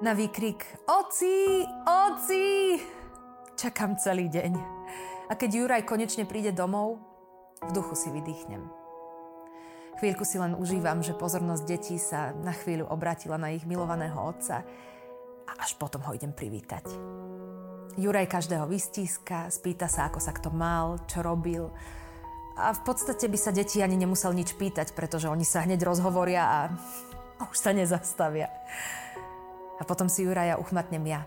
Na výkrik Oci, oci! Čakám celý deň. A keď Juraj konečne príde domov, v duchu si vydýchnem. Chvíľku si len užívam, že pozornosť detí sa na chvíľu obrátila na ich milovaného otca a až potom ho idem privítať. Juraj každého vystíska, spýta sa, ako sa kto mal, čo robil. A v podstate by sa deti ani nemusel nič pýtať, pretože oni sa hneď rozhovoria a už sa nezastavia. A potom si Juraja uchmatnem ja.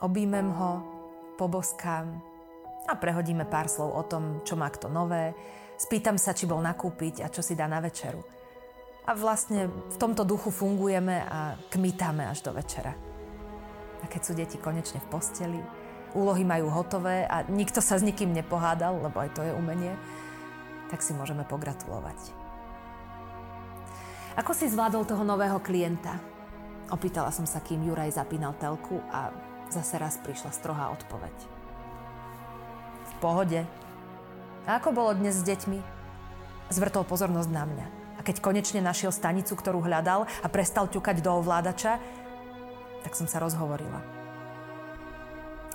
Obímem ho, poboskám a prehodíme pár slov o tom, čo má kto nové, Spýtam sa, či bol nakúpiť a čo si dá na večeru. A vlastne v tomto duchu fungujeme a kmitáme až do večera. A keď sú deti konečne v posteli, úlohy majú hotové a nikto sa s nikým nepohádal, lebo aj to je umenie, tak si môžeme pogratulovať. Ako si zvládol toho nového klienta? Opýtala som sa, kým Juraj zapínal telku a zase raz prišla strohá odpoveď. V pohode, a ako bolo dnes s deťmi? Zvrtol pozornosť na mňa. A keď konečne našiel stanicu, ktorú hľadal a prestal ťukať do ovládača, tak som sa rozhovorila.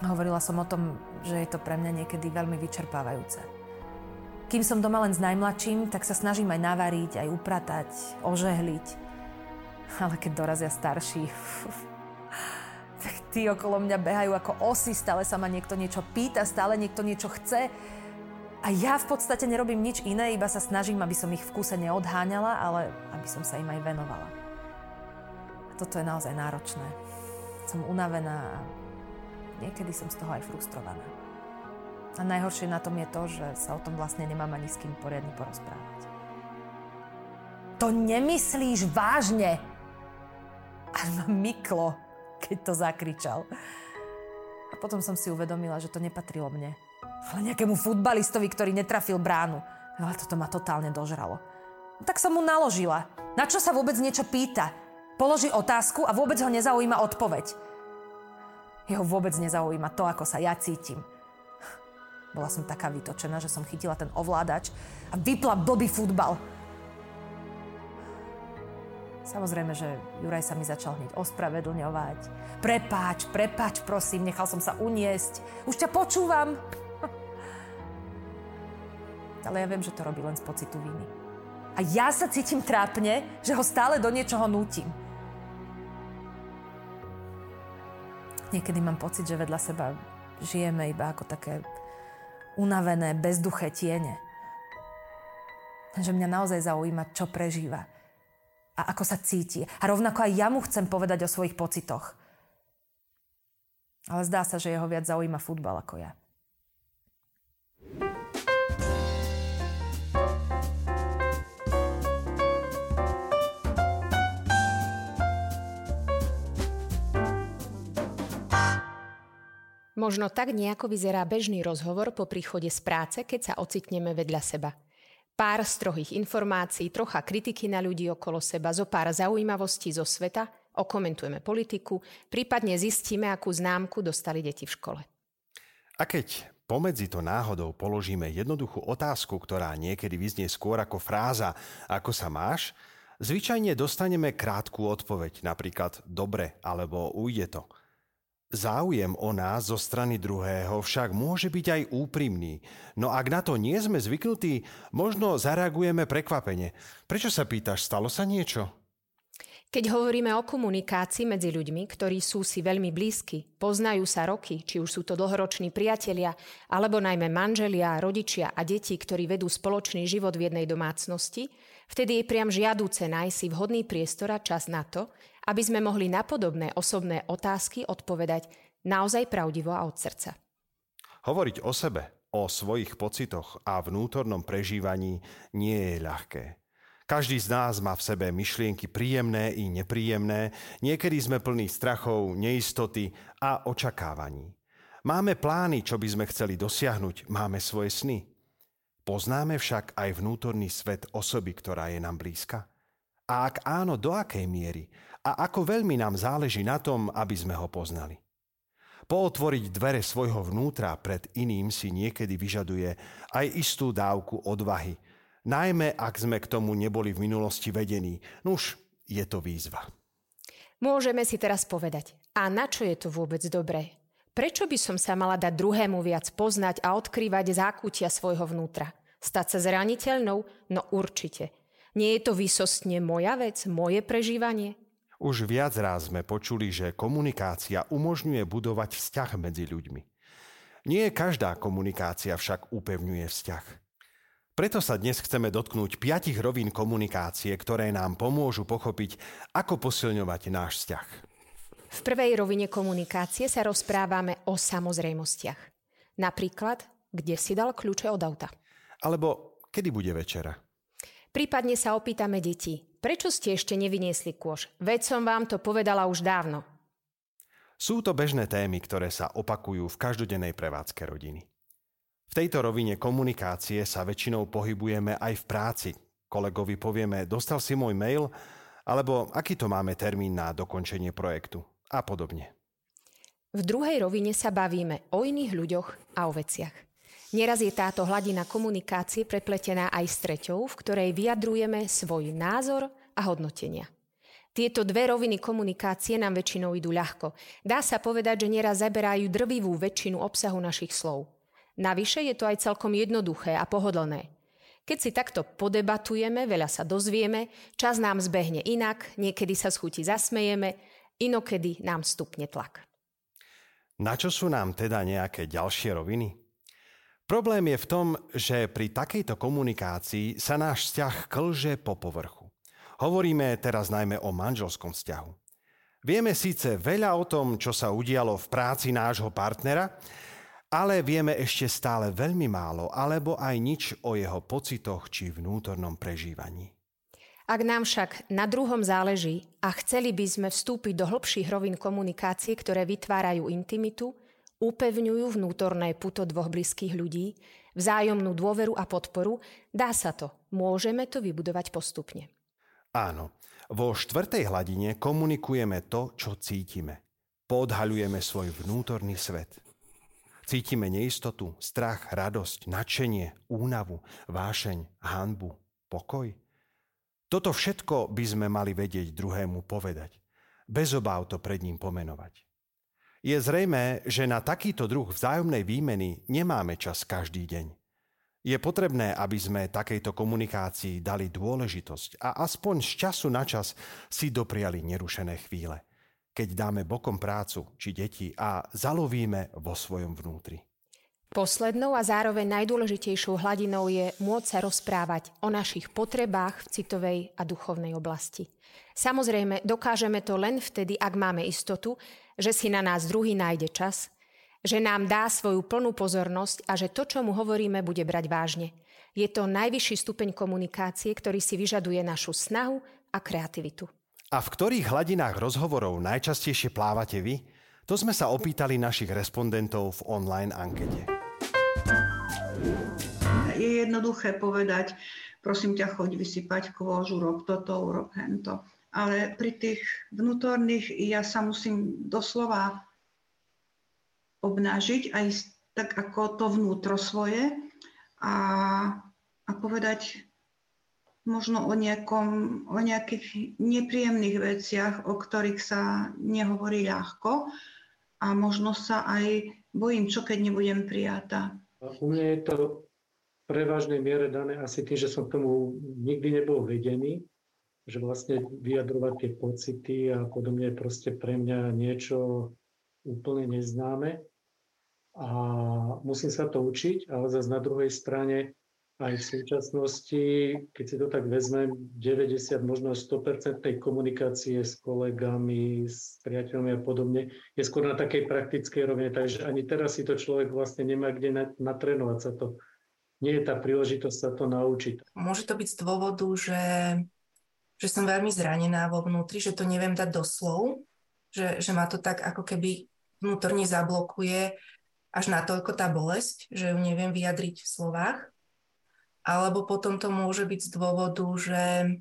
Hovorila som o tom, že je to pre mňa niekedy veľmi vyčerpávajúce. Kým som doma len s najmladším, tak sa snažím aj navariť, aj upratať, ožehliť. Ale keď dorazia starší, tak tí okolo mňa behajú ako osy, stále sa ma niekto niečo pýta, stále niekto niečo chce. A ja v podstate nerobím nič iné, iba sa snažím, aby som ich v kúse neodháňala, ale aby som sa im aj venovala. A toto je naozaj náročné. Som unavená a niekedy som z toho aj frustrovaná. A najhoršie na tom je to, že sa o tom vlastne nemám ani s kým poriadne porozprávať. To nemyslíš vážne? Ma keď to zakričal. A potom som si uvedomila, že to nepatrilo mne ale nejakému futbalistovi, ktorý netrafil bránu. Ale toto ma totálne dožralo. No tak som mu naložila. Na čo sa vôbec niečo pýta? Položí otázku a vôbec ho nezaujíma odpoveď. Jeho vôbec nezaujíma to, ako sa ja cítim. Bola som taká vytočená, že som chytila ten ovládač a vypla blbý futbal. Samozrejme, že Juraj sa mi začal hneď ospravedlňovať. Prepáč, prepáč, prosím, nechal som sa uniesť. Už ťa počúvam ale ja viem, že to robí len z pocitu viny. A ja sa cítim trápne, že ho stále do niečoho nútim. Niekedy mám pocit, že vedľa seba žijeme iba ako také unavené, bezduché tiene. Že mňa naozaj zaujíma, čo prežíva a ako sa cíti. A rovnako aj ja mu chcem povedať o svojich pocitoch. Ale zdá sa, že jeho viac zaujíma futbal ako ja. Možno tak nejako vyzerá bežný rozhovor po príchode z práce, keď sa ocitneme vedľa seba. Pár strohých informácií, trocha kritiky na ľudí okolo seba, zo pár zaujímavostí zo sveta, okomentujeme politiku, prípadne zistíme, akú známku dostali deti v škole. A keď pomedzi to náhodou položíme jednoduchú otázku, ktorá niekedy vyznie skôr ako fráza ako sa máš, zvyčajne dostaneme krátku odpoveď, napríklad dobre alebo ujde to – Záujem o nás zo strany druhého však môže byť aj úprimný. No ak na to nie sme zvyknutí, možno zareagujeme prekvapene. Prečo sa pýtaš, stalo sa niečo? Keď hovoríme o komunikácii medzi ľuďmi, ktorí sú si veľmi blízki, poznajú sa roky, či už sú to dlhoroční priatelia, alebo najmä manželia, rodičia a deti, ktorí vedú spoločný život v jednej domácnosti, vtedy je priam žiadúce nájsť si vhodný priestor a čas na to, aby sme mohli na podobné osobné otázky odpovedať naozaj pravdivo a od srdca. Hovoriť o sebe, o svojich pocitoch a vnútornom prežívaní nie je ľahké. Každý z nás má v sebe myšlienky príjemné i nepríjemné, niekedy sme plní strachov, neistoty a očakávaní. Máme plány, čo by sme chceli dosiahnuť, máme svoje sny. Poznáme však aj vnútorný svet osoby, ktorá je nám blízka? A ak áno, do akej miery? A ako veľmi nám záleží na tom, aby sme ho poznali? Pootvoriť dvere svojho vnútra pred iným si niekedy vyžaduje aj istú dávku odvahy, najmä ak sme k tomu neboli v minulosti vedení. Nuž, je to výzva. Môžeme si teraz povedať, A na čo je to vôbec dobré? Prečo by som sa mala dať druhému viac poznať a odkrývať zákutia svojho vnútra? Stať sa zraniteľnou? No určite. Nie je to vysostne moja vec, moje prežívanie? Už viac raz sme počuli, že komunikácia umožňuje budovať vzťah medzi ľuďmi. Nie každá komunikácia však upevňuje vzťah. Preto sa dnes chceme dotknúť piatich rovín komunikácie, ktoré nám pomôžu pochopiť, ako posilňovať náš vzťah. V prvej rovine komunikácie sa rozprávame o samozrejmostiach. Napríklad, kde si dal kľúče od auta. Alebo kedy bude večera. Prípadne sa opýtame deti, prečo ste ešte nevyniesli kôž? Veď som vám to povedala už dávno. Sú to bežné témy, ktoré sa opakujú v každodennej prevádzke rodiny. V tejto rovine komunikácie sa väčšinou pohybujeme aj v práci. Kolegovi povieme, dostal si môj mail, alebo aký to máme termín na dokončenie projektu a podobne. V druhej rovine sa bavíme o iných ľuďoch a o veciach. Neraz je táto hladina komunikácie prepletená aj s treťou, v ktorej vyjadrujeme svoj názor a hodnotenia. Tieto dve roviny komunikácie nám väčšinou idú ľahko. Dá sa povedať, že nieraz zaberajú drvivú väčšinu obsahu našich slov. Navyše je to aj celkom jednoduché a pohodlné. Keď si takto podebatujeme, veľa sa dozvieme, čas nám zbehne inak, niekedy sa z chuti zasmejeme, inokedy nám stupne tlak. Na čo sú nám teda nejaké ďalšie roviny? Problém je v tom, že pri takejto komunikácii sa náš vzťah klže po povrchu. Hovoríme teraz najmä o manželskom vzťahu. Vieme síce veľa o tom, čo sa udialo v práci nášho partnera, ale vieme ešte stále veľmi málo alebo aj nič o jeho pocitoch či vnútornom prežívaní. Ak nám však na druhom záleží a chceli by sme vstúpiť do hĺbších rovín komunikácie, ktoré vytvárajú intimitu, upevňujú vnútorné puto dvoch blízkych ľudí, vzájomnú dôveru a podporu, dá sa to. Môžeme to vybudovať postupne. Áno, vo štvrtej hladine komunikujeme to, čo cítime. Podhaľujeme svoj vnútorný svet. Cítime neistotu, strach, radosť, nadšenie, únavu, vášeň, hanbu, pokoj. Toto všetko by sme mali vedieť druhému povedať. Bez obáv to pred ním pomenovať. Je zrejmé, že na takýto druh vzájomnej výmeny nemáme čas každý deň. Je potrebné, aby sme takejto komunikácii dali dôležitosť a aspoň z času na čas si dopriali nerušené chvíle, keď dáme bokom prácu či deti a zalovíme vo svojom vnútri. Poslednou a zároveň najdôležitejšou hladinou je môcť sa rozprávať o našich potrebách v citovej a duchovnej oblasti. Samozrejme, dokážeme to len vtedy, ak máme istotu, že si na nás druhý nájde čas, že nám dá svoju plnú pozornosť a že to, čo mu hovoríme, bude brať vážne. Je to najvyšší stupeň komunikácie, ktorý si vyžaduje našu snahu a kreativitu. A v ktorých hladinách rozhovorov najčastejšie plávate vy? To sme sa opýtali našich respondentov v online ankete. Je jednoduché povedať, prosím ťa, choď vysypať kôžu, rob toto, rob hento ale pri tých vnútorných ja sa musím doslova obnážiť aj tak ako to vnútro svoje a, a povedať možno o, nejakom, o nejakých nepríjemných veciach, o ktorých sa nehovorí ľahko a možno sa aj bojím, čo keď nebudem prijatá. U mňa je to v prevažnej miere dané asi tým, že som k tomu nikdy nebol vedený že vlastne vyjadrovať tie pocity a podobne je proste pre mňa niečo úplne neznáme. A musím sa to učiť, ale zase na druhej strane aj v súčasnosti, keď si to tak vezmem, 90, možno 100% tej komunikácie s kolegami, s priateľmi a podobne, je skôr na takej praktickej rovine. Takže ani teraz si to človek vlastne nemá kde natrénovať sa to. Nie je tá príležitosť sa to naučiť. Môže to byť z dôvodu, že že som veľmi zranená vo vnútri, že to neviem dať do slov, že, že ma to tak ako keby vnútorne zablokuje až natoľko tá bolesť, že ju neviem vyjadriť v slovách. Alebo potom to môže byť z dôvodu, že,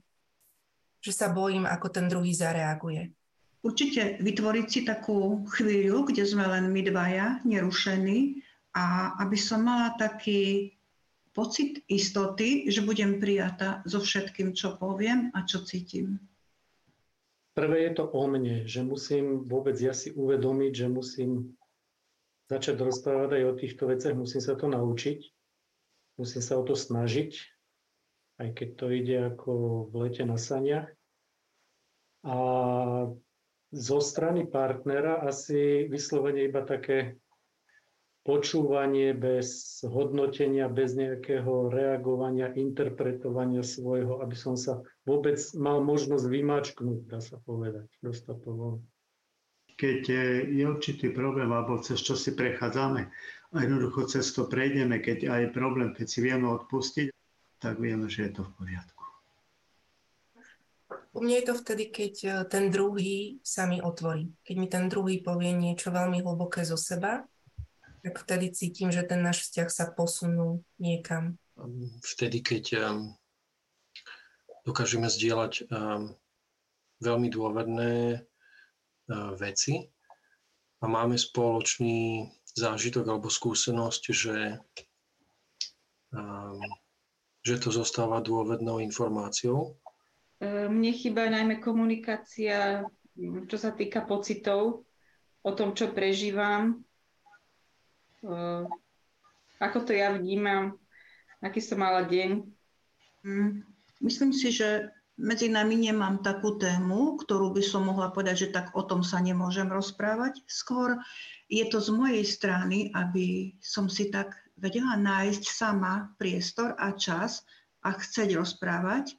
že sa bojím, ako ten druhý zareaguje. Určite vytvoriť si takú chvíľu, kde sme len my dvaja, nerušení, a aby som mala taký pocit istoty, že budem prijatá so všetkým, čo poviem a čo cítim. prvé je to o mne, že musím vôbec ja si uvedomiť, že musím začať rozprávať aj o týchto veciach, musím sa to naučiť, musím sa o to snažiť, aj keď to ide ako v lete na saniach. A zo strany partnera asi vyslovene iba také počúvanie bez hodnotenia, bez nejakého reagovania, interpretovania svojho, aby som sa vôbec mal možnosť vymačknúť, dá sa povedať, dostať to von. Keď je určitý problém, alebo cez čo si prechádzame, a jednoducho cez to prejdeme, keď aj problém, keď si vieme odpustiť, tak vieme, že je to v poriadku. U mňa je to vtedy, keď e, ten druhý sa mi otvorí. Keď mi ten druhý povie niečo veľmi hlboké zo seba, tak vtedy cítim, že ten náš vzťah sa posunul niekam. Vtedy, keď um, dokážeme zdieľať um, veľmi dôverné uh, veci a máme spoločný zážitok alebo skúsenosť, že, um, že to zostáva dôvednou informáciou. E, mne chýba najmä komunikácia, čo sa týka pocitov, o tom, čo prežívam, Uh, ako to ja vnímam, aký som mala deň. Mm, myslím si, že medzi nami nemám takú tému, ktorú by som mohla povedať, že tak o tom sa nemôžem rozprávať. Skôr je to z mojej strany, aby som si tak vedela nájsť sama priestor a čas a chceť rozprávať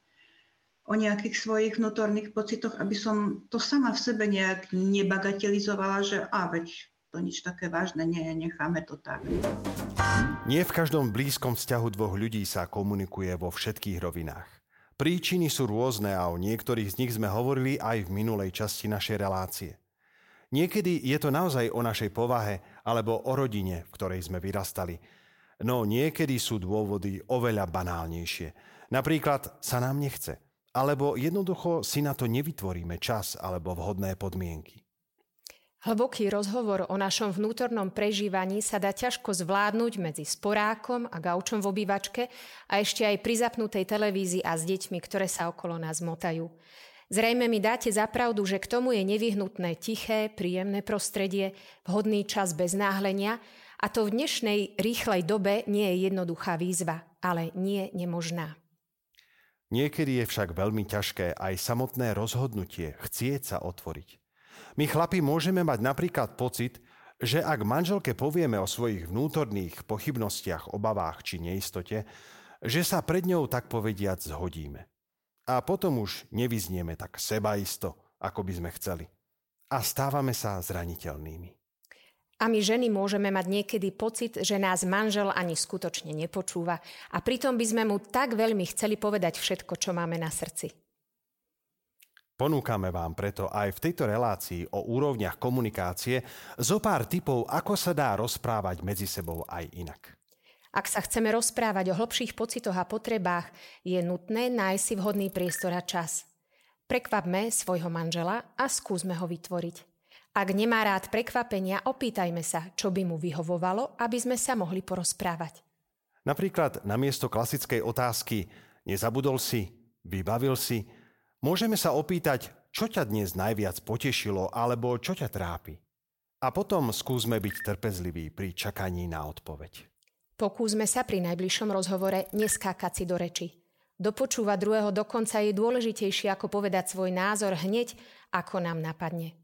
o nejakých svojich vnútorných pocitoch, aby som to sama v sebe nejak nebagatelizovala, že a veď to nič také vážne nie necháme to tak. Nie v každom blízkom vzťahu dvoch ľudí sa komunikuje vo všetkých rovinách. Príčiny sú rôzne a o niektorých z nich sme hovorili aj v minulej časti našej relácie. Niekedy je to naozaj o našej povahe alebo o rodine, v ktorej sme vyrastali. No niekedy sú dôvody oveľa banálnejšie. Napríklad sa nám nechce, alebo jednoducho si na to nevytvoríme čas alebo vhodné podmienky. Hlboký rozhovor o našom vnútornom prežívaní sa dá ťažko zvládnuť medzi sporákom a gaučom v obývačke a ešte aj pri zapnutej televízii a s deťmi, ktoré sa okolo nás motajú. Zrejme mi dáte zapravdu, že k tomu je nevyhnutné tiché, príjemné prostredie, vhodný čas bez náhlenia a to v dnešnej rýchlej dobe nie je jednoduchá výzva, ale nie nemožná. Niekedy je však veľmi ťažké aj samotné rozhodnutie chcieť sa otvoriť. My chlapi môžeme mať napríklad pocit, že ak manželke povieme o svojich vnútorných pochybnostiach, obavách či neistote, že sa pred ňou tak povediac zhodíme. A potom už nevyznieme tak sebaisto, ako by sme chceli. A stávame sa zraniteľnými. A my ženy môžeme mať niekedy pocit, že nás manžel ani skutočne nepočúva a pritom by sme mu tak veľmi chceli povedať všetko, čo máme na srdci. Ponúkame vám preto aj v tejto relácii o úrovniach komunikácie zo pár typov, ako sa dá rozprávať medzi sebou aj inak. Ak sa chceme rozprávať o hlbších pocitoch a potrebách, je nutné nájsť si vhodný priestor a čas. Prekvapme svojho manžela a skúsme ho vytvoriť. Ak nemá rád prekvapenia, opýtajme sa, čo by mu vyhovovalo, aby sme sa mohli porozprávať. Napríklad namiesto klasickej otázky nezabudol si, vybavil si, Môžeme sa opýtať, čo ťa dnes najviac potešilo alebo čo ťa trápi. A potom skúsme byť trpezliví pri čakaní na odpoveď. Pokúsme sa pri najbližšom rozhovore neskákať si do reči. Dopočúvať druhého dokonca je dôležitejšie ako povedať svoj názor hneď, ako nám napadne.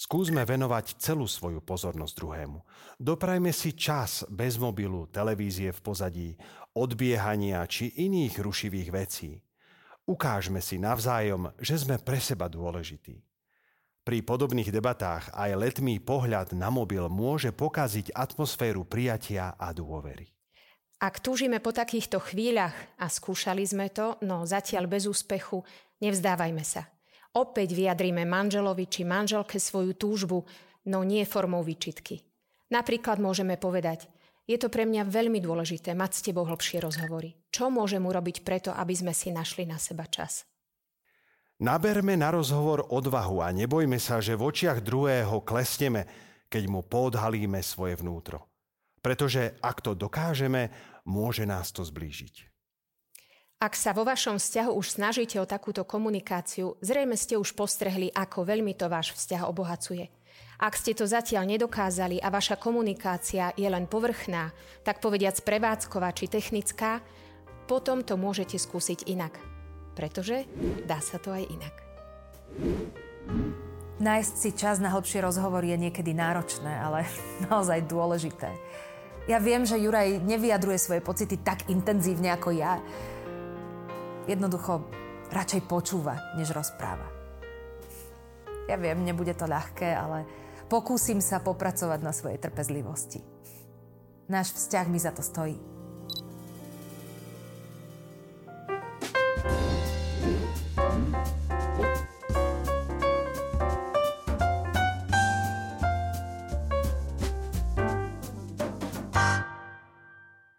Skúsme venovať celú svoju pozornosť druhému. Doprajme si čas bez mobilu, televízie v pozadí, odbiehania či iných rušivých vecí. Ukážme si navzájom, že sme pre seba dôležití. Pri podobných debatách aj letmý pohľad na mobil môže pokaziť atmosféru prijatia a dôvery. Ak túžime po takýchto chvíľach a skúšali sme to, no zatiaľ bez úspechu, nevzdávajme sa. Opäť vyjadrime manželovi či manželke svoju túžbu, no nie formou výčitky. Napríklad môžeme povedať – je to pre mňa veľmi dôležité mať s tebou hlbšie rozhovory. Čo môžem urobiť preto, aby sme si našli na seba čas? Naberme na rozhovor odvahu a nebojme sa, že v očiach druhého klesneme, keď mu podhalíme svoje vnútro. Pretože ak to dokážeme, môže nás to zblížiť. Ak sa vo vašom vzťahu už snažíte o takúto komunikáciu, zrejme ste už postrehli, ako veľmi to váš vzťah obohacuje. Ak ste to zatiaľ nedokázali a vaša komunikácia je len povrchná, tak povediac prevádzková či technická, potom to môžete skúsiť inak. Pretože dá sa to aj inak. Nájsť si čas na hĺbšie rozhovor je niekedy náročné, ale naozaj dôležité. Ja viem, že Juraj nevyjadruje svoje pocity tak intenzívne ako ja, jednoducho radšej počúva, než rozpráva. Ja viem, nebude to ľahké, ale pokúsim sa popracovať na svojej trpezlivosti. Náš vzťah mi za to stojí.